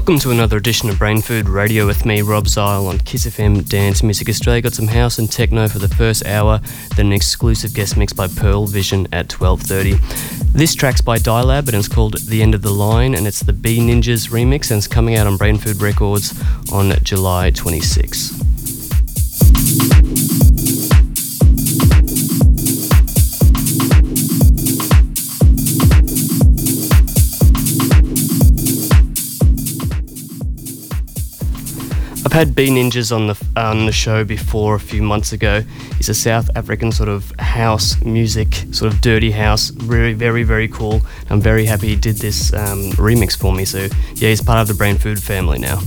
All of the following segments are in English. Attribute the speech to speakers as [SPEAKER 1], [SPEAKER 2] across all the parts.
[SPEAKER 1] Welcome to another edition of Brain Food Radio with me, Rob Zile, on Kiss FM Dance Music Australia. Got some house and techno for the first hour, then an exclusive guest mix by Pearl Vision at 12.30. This track's by Dylab and it's called The End of the Line and it's the Bninjas remix and it's coming out on Brain Food Records on July 26. I've had Bninjas on the on the show before a few months ago. He's a South African sort of house music, sort of dirty house, very very very cool. I'm very happy he did this um, remix for me. So yeah, he's part of the Brain Food family now.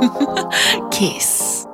[SPEAKER 1] Kiss.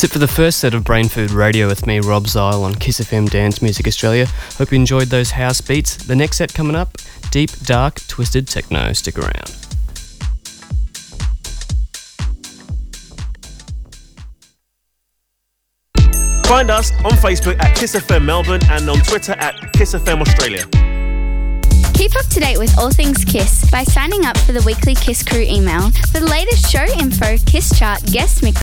[SPEAKER 1] That's it for the first set of Brain Food Radio with me, Rob Zile, on Kiss FM Dance Music Australia. Hope you enjoyed those house beats. The next set coming up deep, dark, twisted techno. Stick around.
[SPEAKER 2] Find us on Facebook at Kiss FM Melbourne and on Twitter at Kiss FM Australia.
[SPEAKER 3] Keep up to date with all things Kiss by signing up for the weekly Kiss Crew email. For the latest show info, Kiss chart, guest mix